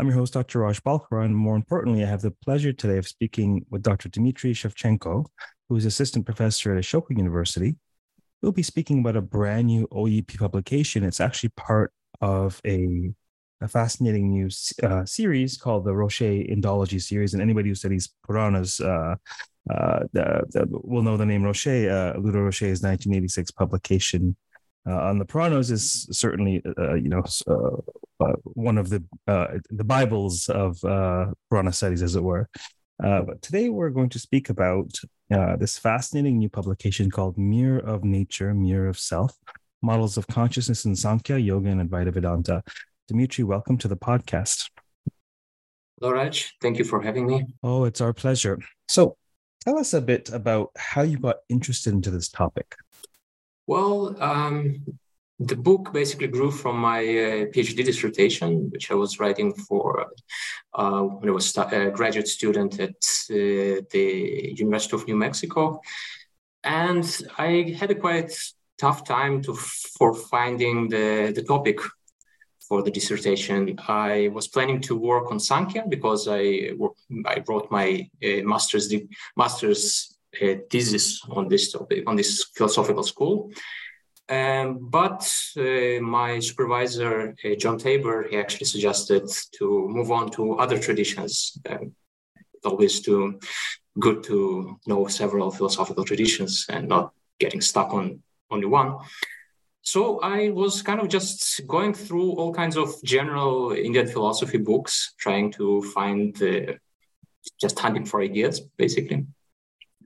I'm your host, Dr. Raj Balkaran, and more importantly, I have the pleasure today of speaking with Dr. Dimitry Shevchenko, who is assistant professor at Ashoka University. We'll be speaking about a brand new OUP publication. It's actually part of a, a fascinating new uh, series called the Rocher Indology series. And anybody who studies Puranas uh, uh, will know the name Rocher. Uh, Ludo Rocher's 1986 publication uh, on the Puranas is certainly, uh, you know, uh, uh, one of the the Bibles of Purana studies, as it were. but today we're going to speak about this fascinating new publication called Mirror of Nature, Mirror of Self: Models of Consciousness in Sankhya, Yoga, and Advaita Vedanta. Dimitry, welcome to the podcast. Hello, Raj. Thank you for having me. Oh, it's our pleasure. So, tell us a bit about how you got interested into this topic. Well, um, the book basically grew from my uh, PhD dissertation, which I was writing for uh, when I was a graduate student at uh, the University of New Mexico. And I had a quite tough time to for finding the, the topic for the dissertation. I was planning to work on Sankhya because I I wrote my uh, master's master's uh, thesis on this topic, on this philosophical school. Um, but uh, my supervisor, uh, John Taber, he actually suggested to move on to other traditions. Um, always to good to know several philosophical traditions and not getting stuck on only one. So I was kind of just going through all kinds of general Indian philosophy books, trying to find, uh, just hunting for ideas, basically.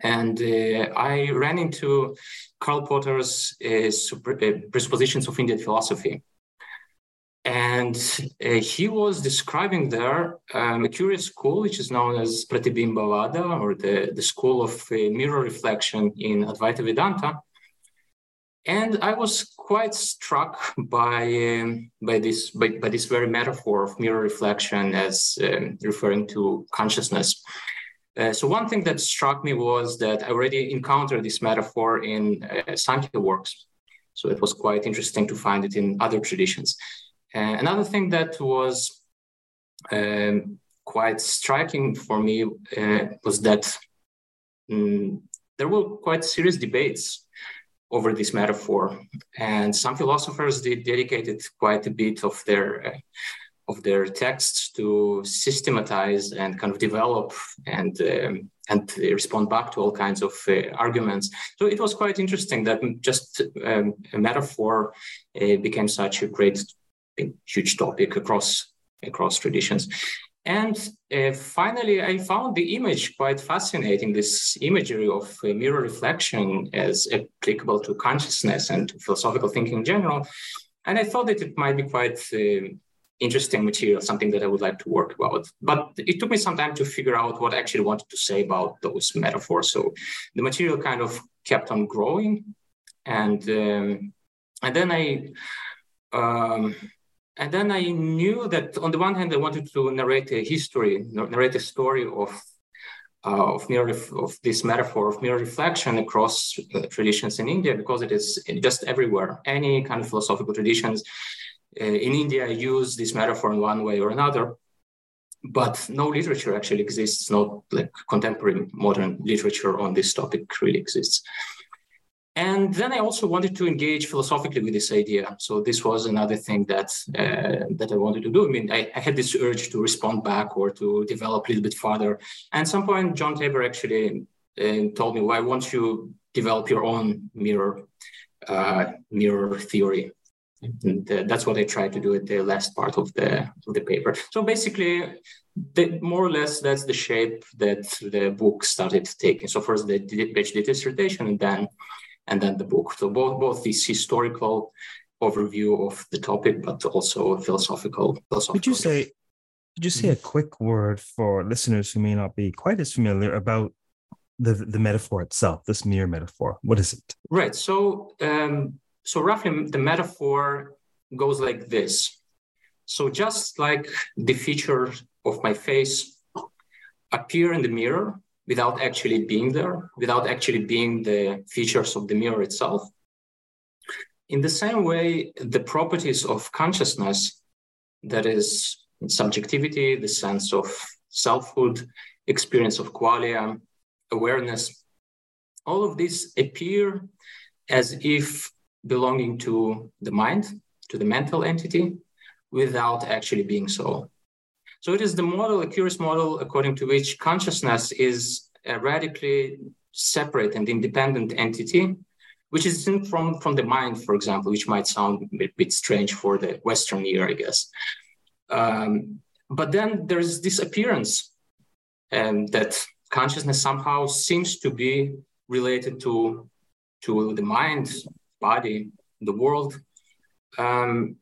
And uh, I ran into Karl Potter's uh, super, uh, presuppositions of Indian philosophy. And uh, he was describing there um, a curious school, which is known as Pratibimbavada, or the, the school of uh, mirror reflection in Advaita Vedanta. And I was quite struck by, um, by, this, by, by, this very metaphor of mirror reflection as um, referring to consciousness. Uh, so one thing that struck me was that I already encountered this metaphor in uh, Sankhya works. So it was quite interesting to find it in other traditions. Uh, another thing that was um, quite striking for me uh, was that um, there were quite serious debates over this metaphor, and some philosophers did dedicated quite a bit of their uh, of their texts to systematize and kind of develop and um, and respond back to all kinds of uh, arguments. So it was quite interesting that just um, a metaphor uh, became such a great, huge topic across across traditions. And uh, finally, I found the image quite fascinating. This imagery of mirror reflection as applicable to consciousness and to philosophical thinking in general. And I thought that it might be quite uh, interesting material, something that I would like to work about. But it took me some time to figure out what I actually wanted to say about those metaphors. So the material kind of kept on growing, and um, and then I. Um, and then I knew that on the one hand, I wanted to narrate a history, narrate a story of uh, of mirror of this metaphor of mirror reflection across uh, traditions in India because it is just everywhere. Any kind of philosophical traditions in India I use this metaphor in one way or another, but no literature actually exists. No like contemporary modern literature on this topic really exists. And then I also wanted to engage philosophically with this idea. So this was another thing that uh, that I wanted to do. I mean, I, I, had this urge to respond back or to develop a little bit further. And at some point, John Taber actually uh, told me, "Why won't you develop your own mirror uh, mirror theory?" And uh, that's what I tried to do at the last part of the of the paper. So basically, the, more or less that's the shape that the book started taking. So first the PhD dissertation, and then and then the book. So both both this historical overview of the topic, but also a philosophical. philosophical Could you say? Could you say a quick word for listeners who may not be quite as familiar about the the metaphor itself, this mere metaphor? What is it? Right. So um, so roughly the metaphor goes like this. So just like the features of my face appear in the mirror, without actually being there, without actually being the features of the mirror itself. In the same way, the properties of consciousness, that is subjectivity, the sense of selfhood, experience of qualia, awareness, all of these appear as if belonging to the mind, to the mental entity, without actually being so. So it is the model, a curious model, according to which consciousness is a radically separate and independent entity, which is distinct from, from the mind, for example, which might sound a bit, strange for the Western ear, I guess. Um, but then there's this appearance um, that consciousness somehow seems to be related to, to the mind, body, the world. Um,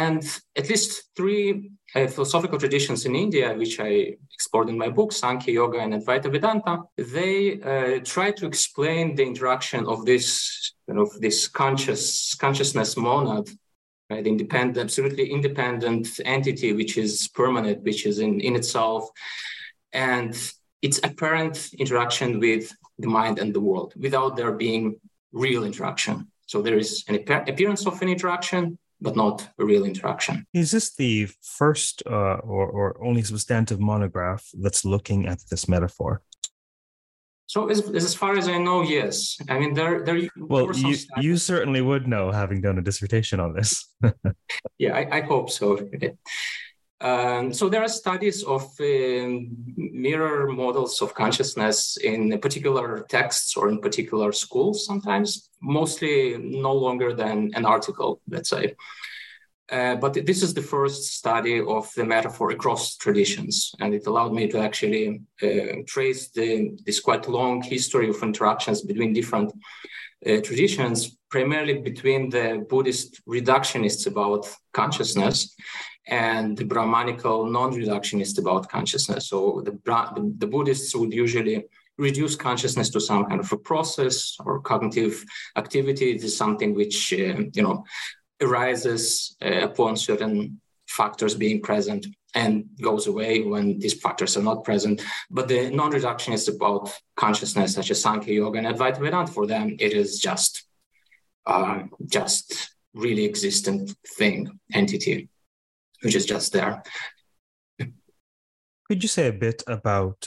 and at least three uh, philosophical traditions in India, which I explored in my book, Sankhya Yoga and Advaita Vedanta, they uh, try to explain the interaction of this, you know, this conscious consciousness monad, right, independent, absolutely independent entity, which is permanent, which is in, in itself, and its apparent interaction with the mind and the world without there being real interaction. So there is an appearance of an interaction, but not a real interaction. Is this the first uh, or, or only substantive monograph that's looking at this metaphor? So as, as far as I know, yes. I mean, there there. Well, you, you certainly would know, having done a dissertation on this. yeah, I, I hope so. Um, so there are studies of um, mirror models of consciousness in particular texts or in particular schools sometimes, mostly no longer than an article, let's say. Uh, but this is the first study of the metaphor across traditions, and it allowed me to actually uh, trace the, this quite long history of interactions between different uh, traditions, primarily between the Buddhist reductionists about consciousness and the Brahmanical non-reductionist about consciousness. So the, the, Buddhists would usually reduce consciousness to some kind of a process or cognitive activity. It is something which uh, you know arises uh, upon certain factors being present and goes away when these factors are not present. But the non-reductionist about consciousness, such as Sankhya Yoga and Advaita Vedanta, for them it is just uh, just really existent thing entity which is just there. Could you say a bit about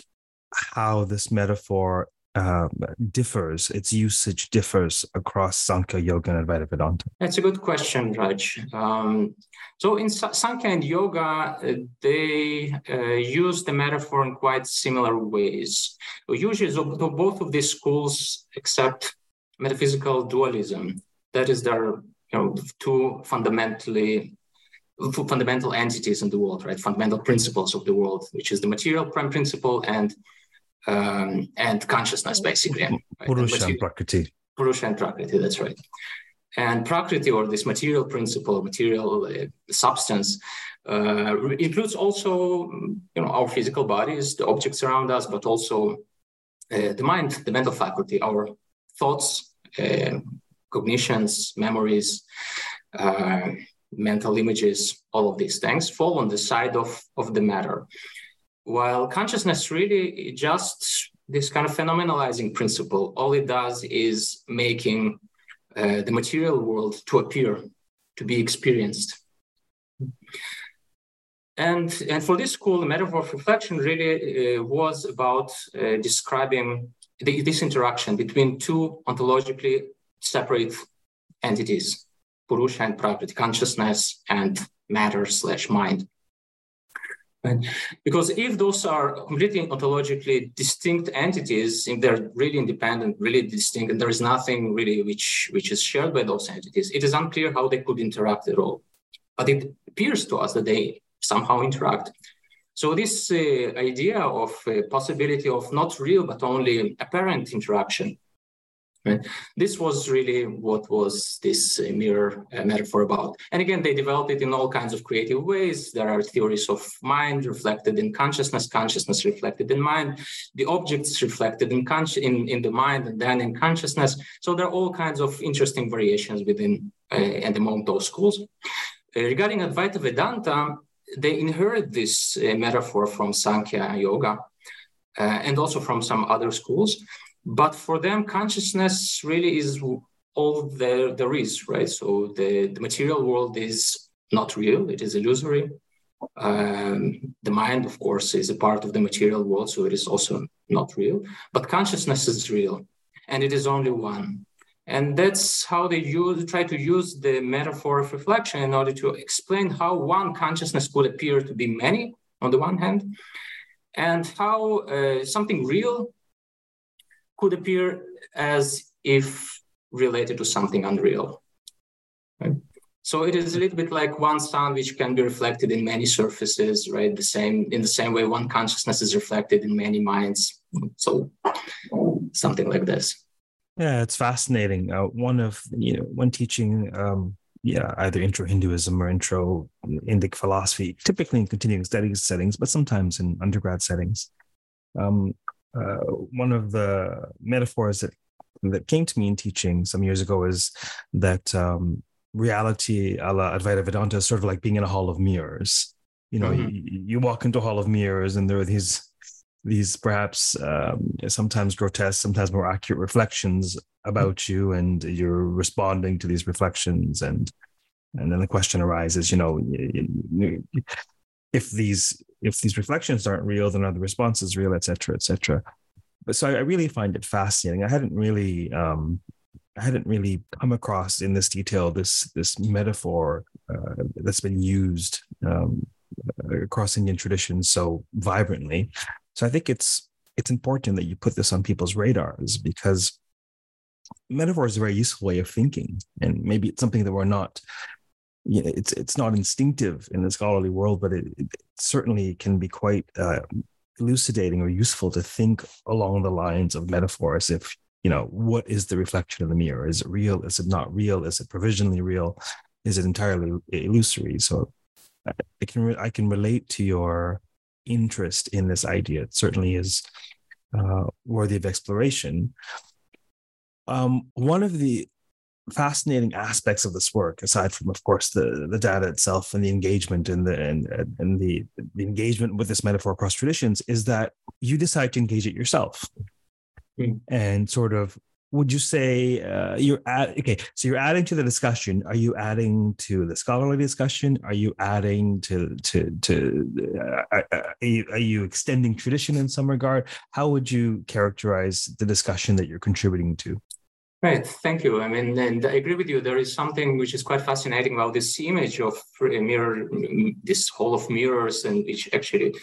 how this metaphor um, differs, its usage differs across Sankhya, Yoga, and Advaita Vedanta? That's a good question, Raj. Um, so in Sankhya and Yoga, uh, they uh, use the metaphor in quite similar ways. Usually, so both of these schools accept metaphysical dualism. That is, their you know, two fundamentally fundamental entities in the world, right? Fundamental principles of the world, which is the material prime principle and um, and consciousness, basically. Right? Purusha and, Prakriti. Purusha and Prakriti, that's right. And Prakriti, or this material principle, material uh, substance, uh, includes also you know our physical bodies, the objects around us, but also uh, the mind, the mental faculty, our thoughts, uh, cognitions, memories, uh, mental images, all of these things fall on the side of, of the matter. While consciousness really just this kind of phenomenalizing principle, all it does is making uh, the material world to appear, to be experienced. And, and for this school, the metaphor of reflection really uh, was about uh, describing the, this interaction between two ontologically separate entities, Purusha and Prakriti, consciousness and matter slash mind. Right? Because if those are completely ontologically distinct entities, if they're really independent, really distinct, and there is nothing really which, which is shared by those entities, it is unclear how they could interact at all. But it appears to us that they somehow interact. So this uh, idea of uh, possibility of not real but only apparent interaction, right? This was really what was this uh, mirror uh, metaphor about. And again, they developed it in all kinds of creative ways. There are theories of mind reflected in consciousness, consciousness reflected in mind, the objects reflected in, in, in the mind and then in consciousness. So there are all kinds of interesting variations within uh, and among those schools. Uh, regarding Advaita Vedanta, they inherit this uh, metaphor from Sankhya Yoga uh, and also from some other schools. But for them, consciousness really is all there, there is, right? So the, the material world is not real, it is illusory. Um, the mind, of course, is a part of the material world, so it is also not real. But consciousness is real, and it is only one. And that's how they use, try to use the metaphor of reflection in order to explain how one consciousness could appear to be many on the one hand, and how uh, something real could appear as if related to something unreal. Right? So it is a little bit like one sound which can be reflected in many surfaces, right? The same in the same way one consciousness is reflected in many minds. So something like this. Yeah, it's fascinating. Uh, one of you know when teaching, um, yeah, either intro Hinduism or intro Indic philosophy, typically in continuing studies settings, but sometimes in undergrad settings. Um, uh, one of the metaphors that that came to me in teaching some years ago is that um, reality a la Advaita Vedanta is sort of like being in a hall of mirrors. You know, mm-hmm. you, you walk into a hall of mirrors and there are these these perhaps um, sometimes grotesque, sometimes more accurate reflections about you, and you're responding to these reflections, and and then the question arises, you know, if these if these reflections aren't real, then are the responses real, et cetera, et cetera. But so I really find it fascinating. I hadn't really um, I hadn't really come across in this detail this this metaphor uh, that's been used um, across Indian traditions so vibrantly. So I think it's it's important that you put this on people's radars because metaphor is a very useful way of thinking, and maybe it's something that we're not. You know, it's it's not instinctive in the scholarly world, but it, it certainly can be quite uh, elucidating or useful to think along the lines of metaphors. If you know what is the reflection of the mirror? Is it real? Is it not real? Is it provisionally real? Is it entirely illusory? So I can re- I can relate to your interest in this idea. It certainly is uh, worthy of exploration. Um, one of the fascinating aspects of this work, aside from, of course, the the data itself and the engagement and the and, and the, the engagement with this metaphor across traditions, is that you decide to engage it yourself. Mm. and sort of would you say uh, you're at okay so you're adding to the discussion. Are you adding to the scholarly discussion? Are you adding to to to uh, uh, are, you, are you extending tradition in some regard? How would you characterize the discussion that you're contributing to Right, thank you. I mean, and I agree with you. There is something which is quite fascinating about this image of a mirror, this hall of mirrors, and which actually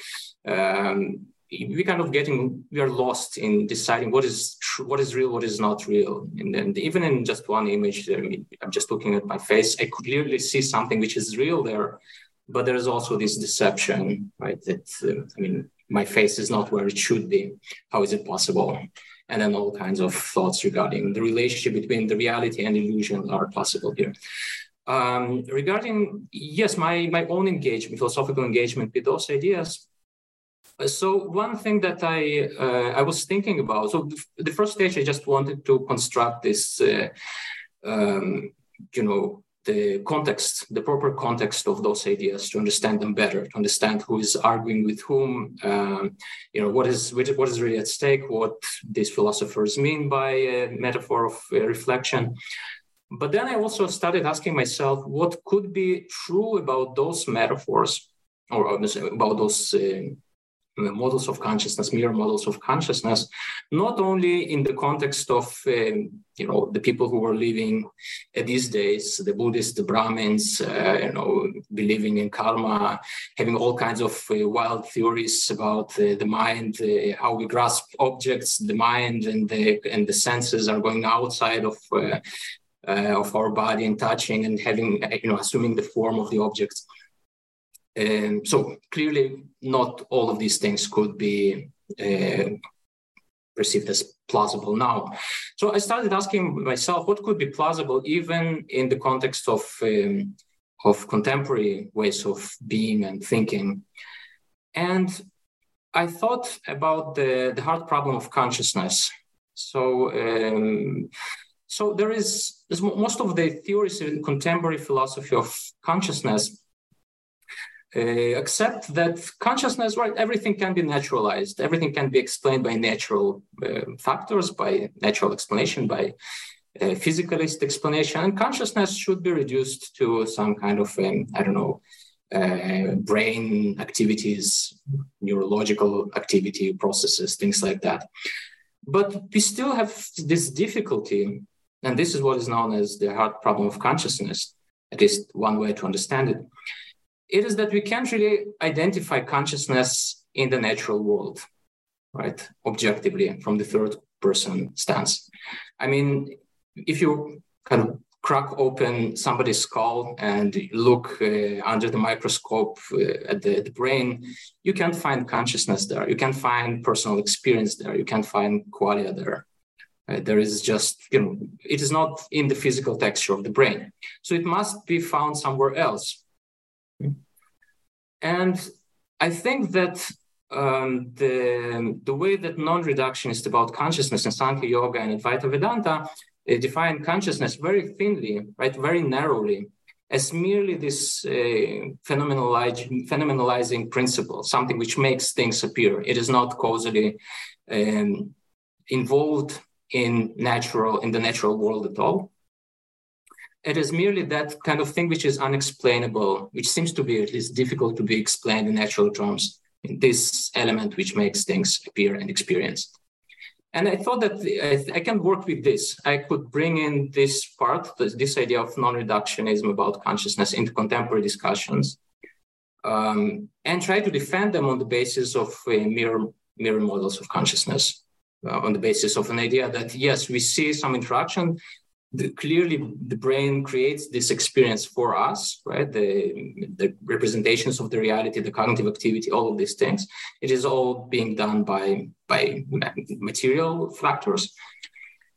um, we kind of getting we are lost in deciding what is true, what is real, what is not real. And then even in just one image, I mean, I'm just looking at my face, I could clearly see something which is real there, but there is also this deception, right? That uh, I mean, my face is not where it should be. How is it possible? And then all kinds of thoughts regarding the relationship between the reality and illusion are possible here. Um, regarding yes, my my own engagement, philosophical engagement with those ideas. Uh, so one thing that I uh, I was thinking about. So the first stage, I just wanted to construct this, uh, um, you know, the context, the proper context of those ideas to understand them better, to understand who is arguing with whom, um, you know, what is what is really at stake, what these philosophers mean by a metaphor of reflection. But then I also started asking myself what could be true about those metaphors or about those uh, models of consciousness, mirror models of consciousness, not only in the context of um, you know the people who were living these days, the Buddhists, the Brahmins, uh, you know, believing in karma, having all kinds of uh, wild theories about uh, the mind, uh, how we grasp objects, the mind and the and the senses are going outside of. Uh, uh, of our body and touching and having, you know, assuming the form of the objects. Um, so clearly, not all of these things could be uh, perceived as plausible now. So I started asking myself, what could be plausible even in the context of um, of contemporary ways of being and thinking? And I thought about the, the hard problem of consciousness. So um, so there is most of the theories in contemporary philosophy of consciousness uh, accept that consciousness, right, everything can be naturalized, everything can be explained by natural uh, factors, by natural explanation, by uh, physicalist explanation, and consciousness should be reduced to some kind of, um, I don't know, uh, brain activities, neurological activity processes, things like that. But we still have this difficulty, and this is what is known as the hard problem of consciousness, at least one way to understand it it is that we can't really identify consciousness in the natural world, right? Objectively, from the third person stance. I mean, if you kind of crack open somebody's skull and look uh, under the microscope uh, at the, the, brain, you can't find consciousness there. You can't find personal experience there. You can't find qualia there. Uh, there is just, you know, it is not in the physical texture of the brain. So it must be found somewhere else. And I think that um, the, the way that non-reductionist about consciousness in Sankhya Yoga and Advaita Vedanta define consciousness very thinly, right, very narrowly, as merely this uh, phenomenalizing, phenomenalizing principle, something which makes things appear. It is not causally um, involved in natural in the natural world at all it is merely that kind of thing which is unexplainable, which seems to be at least difficult to be explained in natural terms. in This element which makes things appear and experienced. And I thought that I, can work with this. I could bring in this part, this, idea of non-reductionism about consciousness into contemporary discussions, um, and try to defend them on the basis of uh, mirror mirror models of consciousness, uh, on the basis of an idea that yes, we see some interaction the, clearly the brain creates this experience for us, right? The, the representations of the reality, the cognitive activity, all of these things. It is all being done by, by material factors,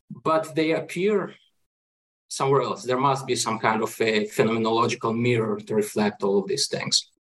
but they appear somewhere else. There must be some kind of a phenomenological mirror to reflect all of these things.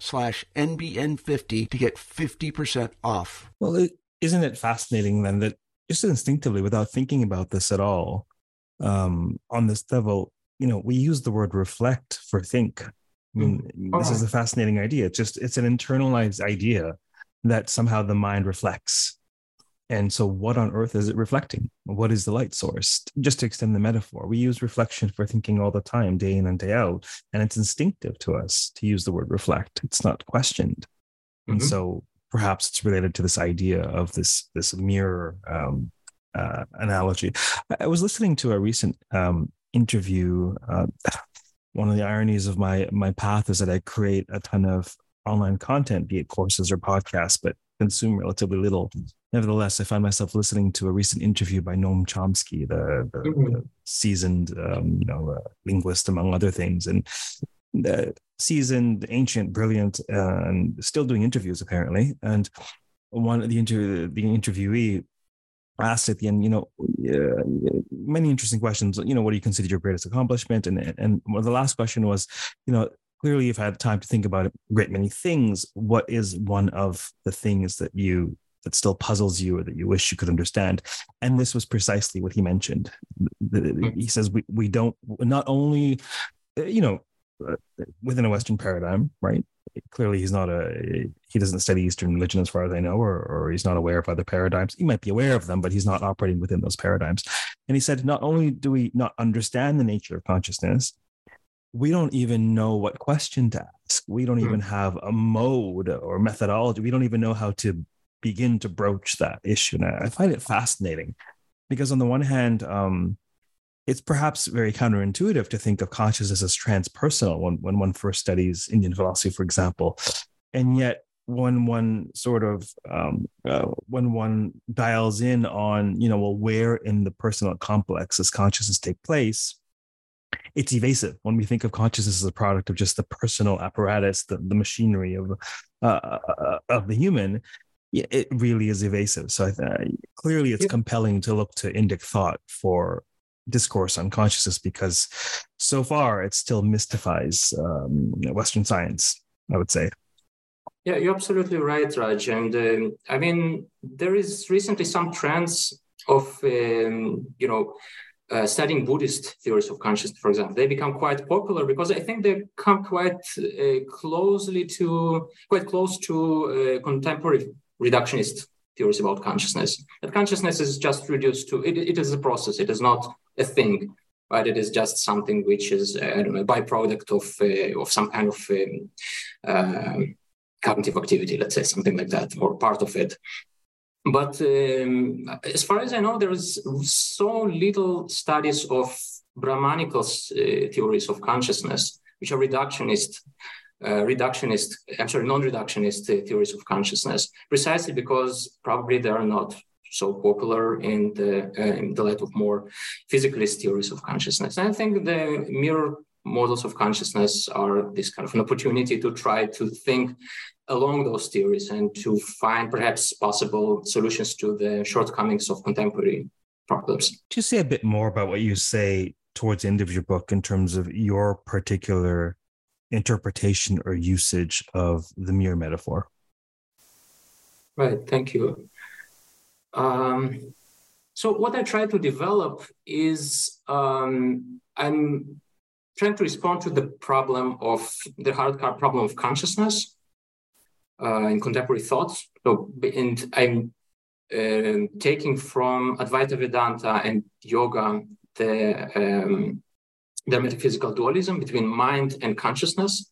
slash NBN50 to get 50% off. Well, is isn't it fascinating then that just instinctively, without thinking about this at all, um, on this level, you know, we use the word reflect for think, I mean, this is a fascinating idea. It's just it's an internalized idea that somehow the mind reflects. And so, what on earth is it reflecting? What is the light source? Just to extend the metaphor, we use reflection for thinking all the time, day in and day out. And it's instinctive to us to use the word reflect, it's not questioned. Mm-hmm. And so, perhaps it's related to this idea of this, this mirror um, uh, analogy. I was listening to a recent um, interview. Uh, one of the ironies of my my path is that I create a ton of online content, be it courses or podcasts, but consume relatively little. Nevertheless, I find myself listening to a recent interview by Noam Chomsky, the, the, mm-hmm. the seasoned, um, you know, uh, linguist among other things, and the seasoned, ancient, brilliant, uh, and still doing interviews apparently. And one of the interview, the interviewee asked at the end, you know, uh, many interesting questions. You know, what do you consider your greatest accomplishment? And and the last question was, you know, clearly you've had time to think about a great many things. What is one of the things that you that still puzzles you or that you wish you could understand? And this was precisely what he mentioned. Mm-hmm. He says we we don't not only, uh, you know, uh, within a Western paradigm, right? Clearly, he's not a he doesn't study Eastern religion as far as I know, or or he's not aware of other paradigms. He might be aware of them, but he's not operating within those paradigms. And he said, not only do we not understand the nature of consciousness, we don't even know what question to ask. We don't even hmm. have a mode or methodology. We don't even know how to begin to broach that issue. And I find it fascinating because, on the one hand, um, it's perhaps very counterintuitive to think of consciousness as transpersonal when, when one first studies Indian philosophy, for example. And yet, when one sort of um, uh, when one dials in on you know well where in the personal complex does consciousness take place it's evasive when we think of consciousness as a product of just the personal apparatus, the, the machinery of uh, uh, of the human. It really is evasive. So uh, clearly, it's yeah. compelling to look to Indic thought for discourse on consciousness because so far it still mystifies um, Western science. I would say. Yeah, you're absolutely right, Raj. And um, I mean, there is recently some trends of um, you know uh, studying Buddhist theories of consciousness, for example, they become quite popular because I think they come quite uh, closely to quite close to uh, contemporary reductionist theories about consciousness. That consciousness is just reduced to it, it is a process. It is not a thing, but it is just something which is uh, I don't know a byproduct of uh, of some kind of um, uh, cognitive activity, let's say something like that, or part of it. But um, as far as I know, there is so little studies of Brahmanical uh, theories of consciousness, which are reductionist, uh, reductionist, sorry, non-reductionist uh, theories of consciousness, precisely because probably they are not so popular in the, uh, in the light of more physicalist theories of consciousness. And I think the mirror models of consciousness are this kind of an opportunity to try to think along those theories and to find perhaps possible solutions to the shortcomings of contemporary problems. To say a bit more about what you say towards the end of your book in terms of your particular interpretation or usage of the mirror metaphor. Right, thank you. Um, so what I try to develop is um, I'm trying to respond to the problem of the hard problem of consciousness uh, in contemporary thoughts. So, and I'm uh, taking from Advaita Vedanta and yoga the um, the metaphysical dualism between mind and consciousness.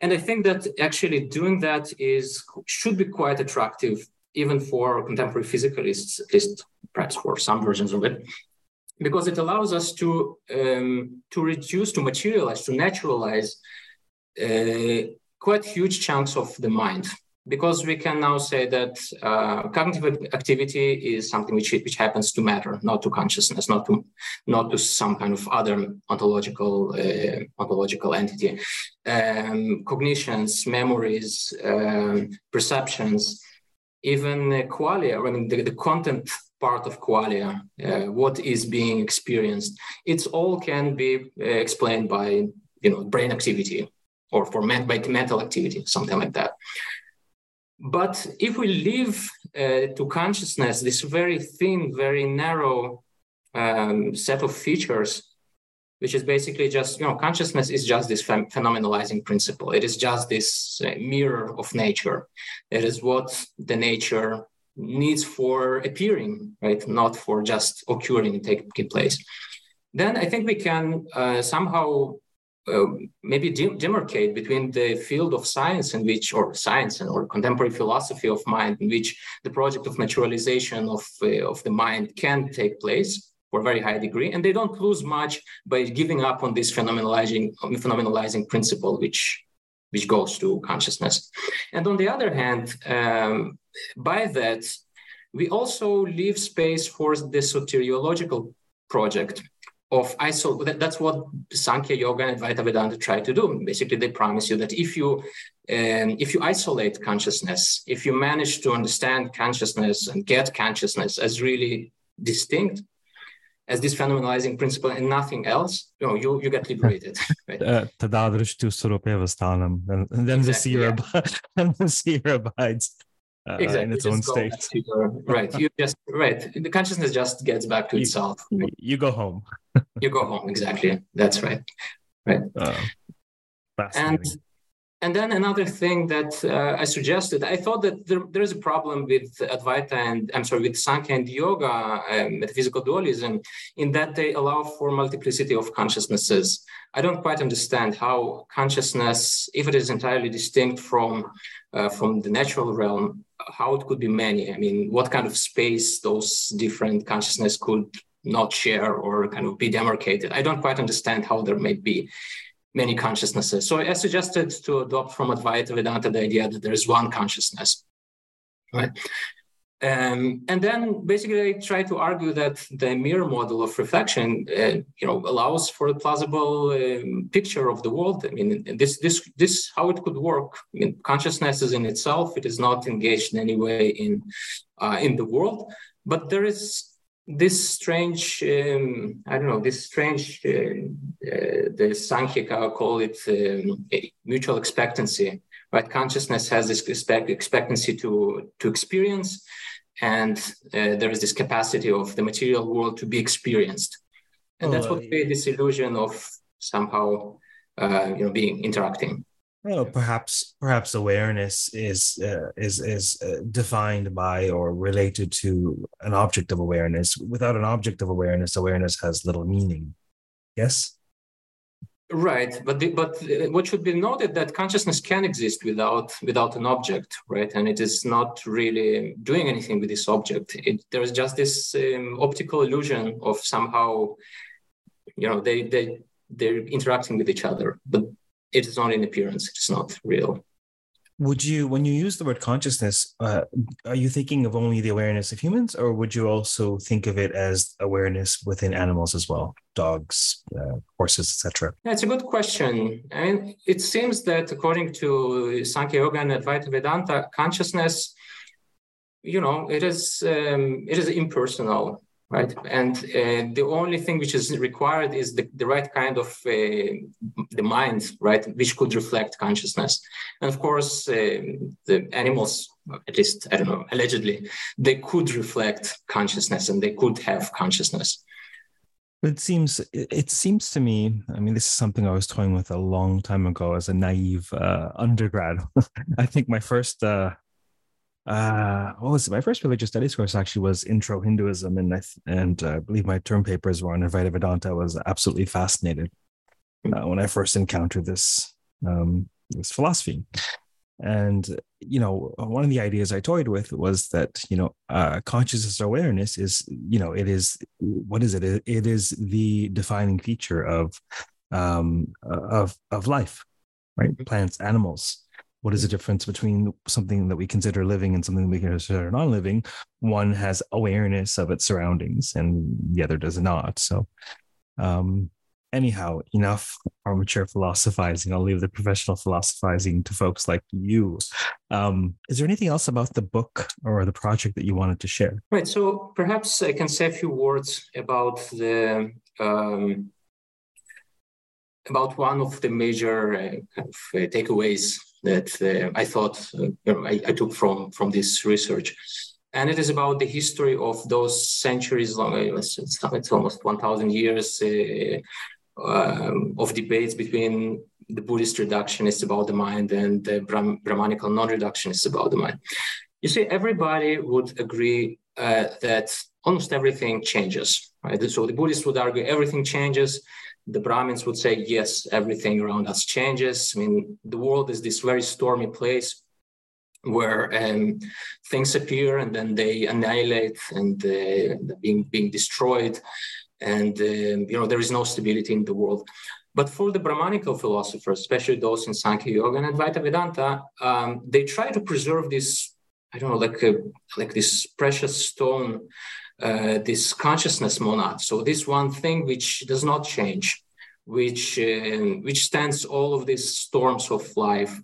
And I think that actually doing that is should be quite attractive even for contemporary physicalists, at least perhaps for some versions of it, because it allows us to um, to reduce, to materialize, to naturalize uh, quite huge chunks of the mind because we can now say that uh, cognitive activity is something which, which happens to matter, not to consciousness, not to not to some kind of other ontological uh, ontological entity. Um, cognitions, memories, um, perceptions, even uh, qualia. I mean, the, the content part of qualia, uh, what is being experienced, it's all can be uh, explained by you know brain activity or for mental activity, something like that. But if we leave uh, to consciousness this very thin, very narrow um, set of features, which is basically just you know consciousness is just this phenomenalizing principle. It is just this uh, mirror of nature. It is what the nature needs for appearing, right? Not for just occurring and taking place. Then I think we can uh, somehow uh, maybe demarcate between the field of science in which, or science and or contemporary philosophy of mind, in which the project of naturalization of, uh, of the mind can take place for a very high degree, and they don't lose much by giving up on this phenomenalizing phenomenalizing principle, which which goes to consciousness. And on the other hand, um, by that, we also leave space for the soteriological project of isolate. That's what Sankhya Yoga and Advaita Vedanta try to do. Basically, they promise you that if you um, if you isolate consciousness, if you manage to understand consciousness and get consciousness as really distinct, as this phenomenalizing principle and nothing else, you know, you, you get liberated. Right? Uh, and then exactly, the seer, yeah. and the seer abides uh, exactly. in its own state. Your, right. You just right. The consciousness just gets back to you, itself. You go home. you go home. Exactly. That's right. Right. Uh, and and then another thing that uh, I suggested, I thought that there, there is a problem with Advaita and I'm sorry, with Sankhya and Yoga, um, metaphysical dualism, in that they allow for multiplicity of consciousnesses. I don't quite understand how consciousness, if it is entirely distinct from uh, from the natural realm, how it could be many. I mean, what kind of space those different consciousness could not share or kind of be demarcated. I don't quite understand how there may be many consciousnesses. So I suggested to adopt from Advaita Vedanta the idea that there is one consciousness, right? Um, and then basically I try to argue that the mirror model of reflection, uh, you know, allows for a plausible um, picture of the world. I mean, this, this, this, how it could work. I mean, consciousness is in itself; it is not engaged in any way in, uh, in the world, but there is this strange, um, I don't know, this strange, uh, uh, the Sankhya call it um, mutual expectancy, right? Consciousness has this expect, expectancy to, to experience, and uh, there is this capacity of the material world to be experienced. And that's what creates this illusion of somehow, uh, you know, being interacting. Well, perhaps perhaps awareness is uh, is is uh, defined by or related to an object of awareness. Without an object of awareness, awareness has little meaning. Yes. Right, but the, but uh, what should be noted that consciousness can exist without without an object, right? And it is not really doing anything with this object. It, there is just this um, optical illusion of somehow, you know, they they they're interacting with each other, but it is only an appearance. It's not real. Would you, when you use the word consciousness, uh, are you thinking of only the awareness of humans, or would you also think of it as awareness within animals as well, dogs, uh, horses, etc.? That's a good question. And it seems that according to Sankhya Yoga and Advaita Vedanta, consciousness, you know, it is um, it is impersonal right? And uh, the only thing which is required is the, the right kind of uh, the mind, right, which could reflect consciousness. And of course, uh, the animals, at least I don't know, allegedly, they could reflect consciousness and they could have consciousness. But It seems it seems to me. I mean, this is something I was toying with a long time ago as a naive uh, undergrad. I think my first uh, uh what was it? my first religious studies course actually was intro hinduism and i th- and uh, i believe my term papers were on advaita vedanta I was absolutely fascinated uh, when i first encountered this um this philosophy and you know one of the ideas i toyed with was that you know uh, consciousness awareness is you know it is what is it it is the defining feature of um of of life right mm-hmm. plants animals what is the difference between something that we consider living and something that we consider non-living? One has awareness of its surroundings and the other does not. So um anyhow enough armchair philosophizing. I'll leave the professional philosophizing to folks like you. Um, is there anything else about the book or the project that you wanted to share? Right so perhaps i can say a few words about the um, about one of the major uh, kind of, uh, takeaways that uh, I thought uh, I, I, took from from this research, and it is about the history of those centuries long. It's, it's almost one thousand years. Uh, um, of debates between the Buddhist reductionists about the mind and the Brahm- Brahmanical non-reductionists about the mind. You see, everybody would agree uh, that almost everything changes. Right? So the Buddhists would argue everything changes. The Brahmins would say yes, everything around us changes. I mean, the world is this very stormy place where um, things appear and then they annihilate and uh, being being destroyed, and um, you know there is no stability in the world. But for the Brahmanical philosophers, especially those in Sankhya Yoga and Advaita Vedanta, um, they try to preserve this, I don't know, like a, like this precious stone, uh, this consciousness monad. So this one thing which does not change, which uh, which stands all of these storms of life,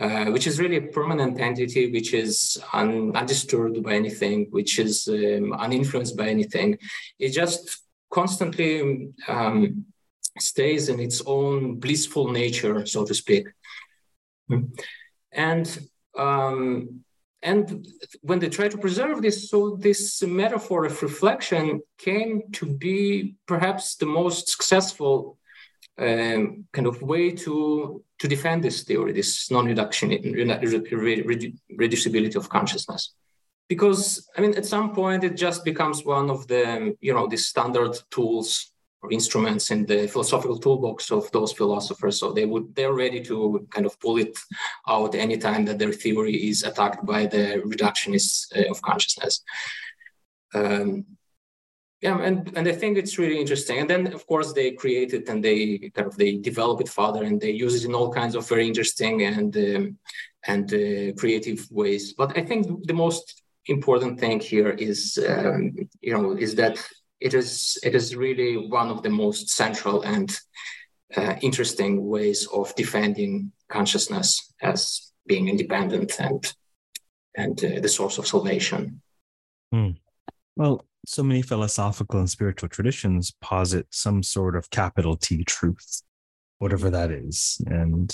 uh, which is really a permanent entity, which is un- undisturbed by anything, which is um, uninfluenced by anything. It just constantly um, stays in its own blissful nature, so to speak. And um, and when they try to preserve this, so this metaphor of reflection came to be perhaps the most successful um, kind of way to to defend this theory, this non-reduction reducibility of consciousness. Because I mean, at some point, it just becomes one of the you know the standard tools instruments in the philosophical toolbox of those philosophers. So they would they're ready to kind of pull it out anytime that their theory is attacked by the reductionists uh, of consciousness. Um, yeah, and, and I think it's really interesting. And then of course they create it and they kind of they develop it further and they use it in all kinds of very interesting and um, and uh, creative ways. But I think the most important thing here is um, you know is that it is it is really one of the most central and uh, interesting ways of defending consciousness as being independent and and uh, the source of salvation. Hmm. Well, so many philosophical and spiritual traditions posit some sort of capital T truth, whatever that is, and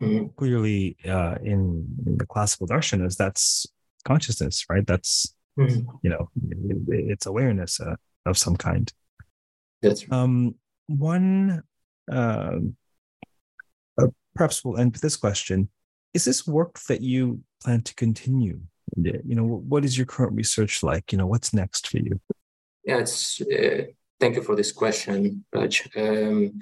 mm-hmm. clearly uh, in, in, the classical darshanas, that's consciousness, right? That's mm-hmm. you know, it, it's awareness. Uh, of some kind. That's right. um, one. Uh, uh, perhaps we'll end with this question: Is this work that you plan to continue? You know, what is your current research like? You know, what's next for you? Yeah, it's uh, Thank you for this question, Raj. Um,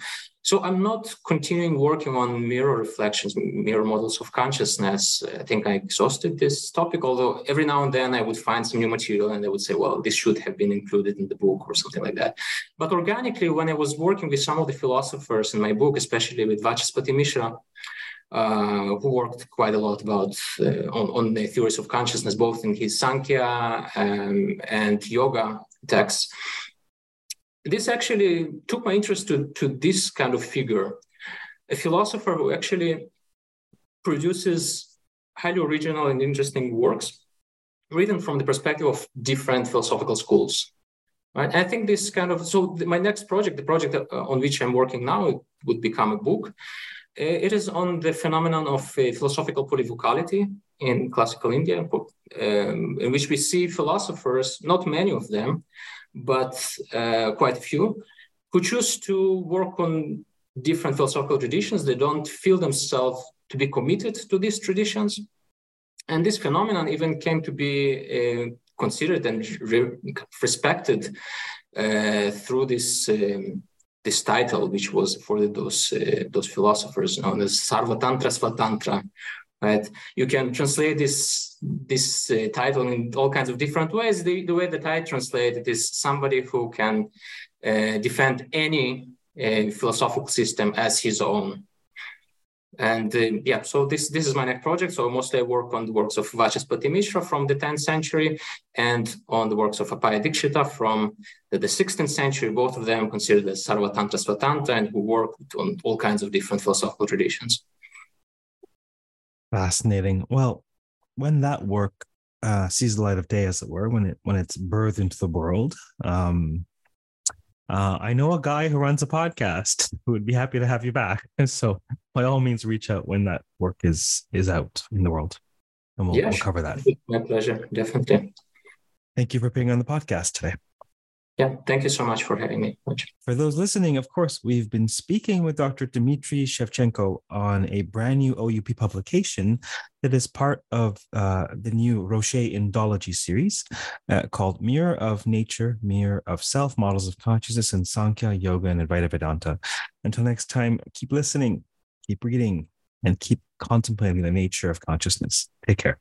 so I'm not continuing working on mirror reflections, mirror models of consciousness. I think I exhausted this topic, although every now and then I would find some new material and I would say, well, this should have been included in the book or something like that. But organically, when I was working with some of the philosophers in my book, especially with Vachaspati Mishra, uh, who worked quite a lot about uh, on, on, the theories of consciousness, both in his Sankhya um, and yoga texts this actually took my interest to, to this kind of figure, a philosopher who actually produces highly original and interesting works written from the perspective of different philosophical schools. Right? I think this kind of so my next project, the project uh, on which I'm working now, would become a book. Uh, it is on the phenomenon of uh, philosophical polyvocality in classical India, um, in which we see philosophers, not many of them, but uh, quite a few, who choose to work on different philosophical traditions. They don't feel themselves to be committed to these traditions. And this phenomenon even came to be uh, considered and re- respected uh, through this um, this title, which was for those uh, those philosophers known as Sarvatantra Svatantra, right? You can translate this this uh, title in all kinds of different ways. The, the way that I translate it is somebody who can uh, defend any uh, philosophical system as his own. And uh, yeah, so this this is my next project. So mostly I work on the works of Vachaspati Mishra from the 10th century and on the works of Appaya Dikshita from the, the 16th century, both of them considered as Sarvatantra Svatantra and who worked on all kinds of different philosophical traditions. Fascinating. Well, when that work uh, sees the light of day, as it were, when it when it's birthed into the world, um, uh, I know a guy who runs a podcast who would be happy to have you back. So by all means, reach out when that work is is out in the world, and we'll, yeah, we'll cover that. My pleasure, definitely. Thank you for being on the podcast today. Yeah, thank you so much for having me. For those listening, of course, we've been speaking with Dr. Dimitry Shevchenko on a brand new OUP publication that is part of uh, the new Rocher Indology series uh, called Mirror of Nature, Mirror of Self, Models of Consciousness in Sankhya, Yoga, and Advaita Vedanta. Until next time, keep listening, keep reading, and keep contemplating the nature of consciousness. Take care.